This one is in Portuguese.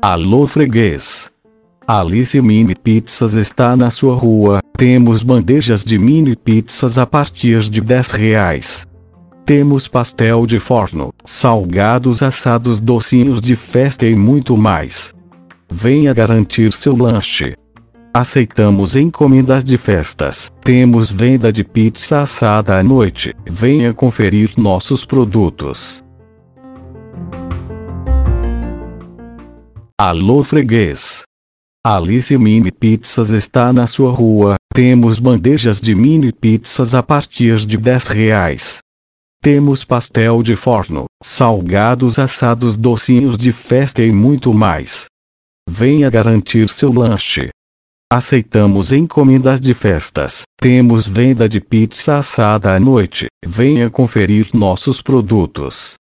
Alô freguês. Alice Mini Pizzas está na sua rua. Temos bandejas de mini pizzas a partir de 10 reais. Temos pastel de forno, salgados assados, docinhos de festa e muito mais. Venha garantir seu lanche. Aceitamos encomendas de festas. Temos venda de pizza assada à noite. Venha conferir nossos produtos. Alô freguês. Alice Mini Pizzas está na sua rua. Temos bandejas de mini pizzas a partir de 10 reais. Temos pastel de forno, salgados assados, docinhos de festa e muito mais. Venha garantir seu lanche. Aceitamos encomendas de festas. Temos venda de pizza assada à noite. Venha conferir nossos produtos.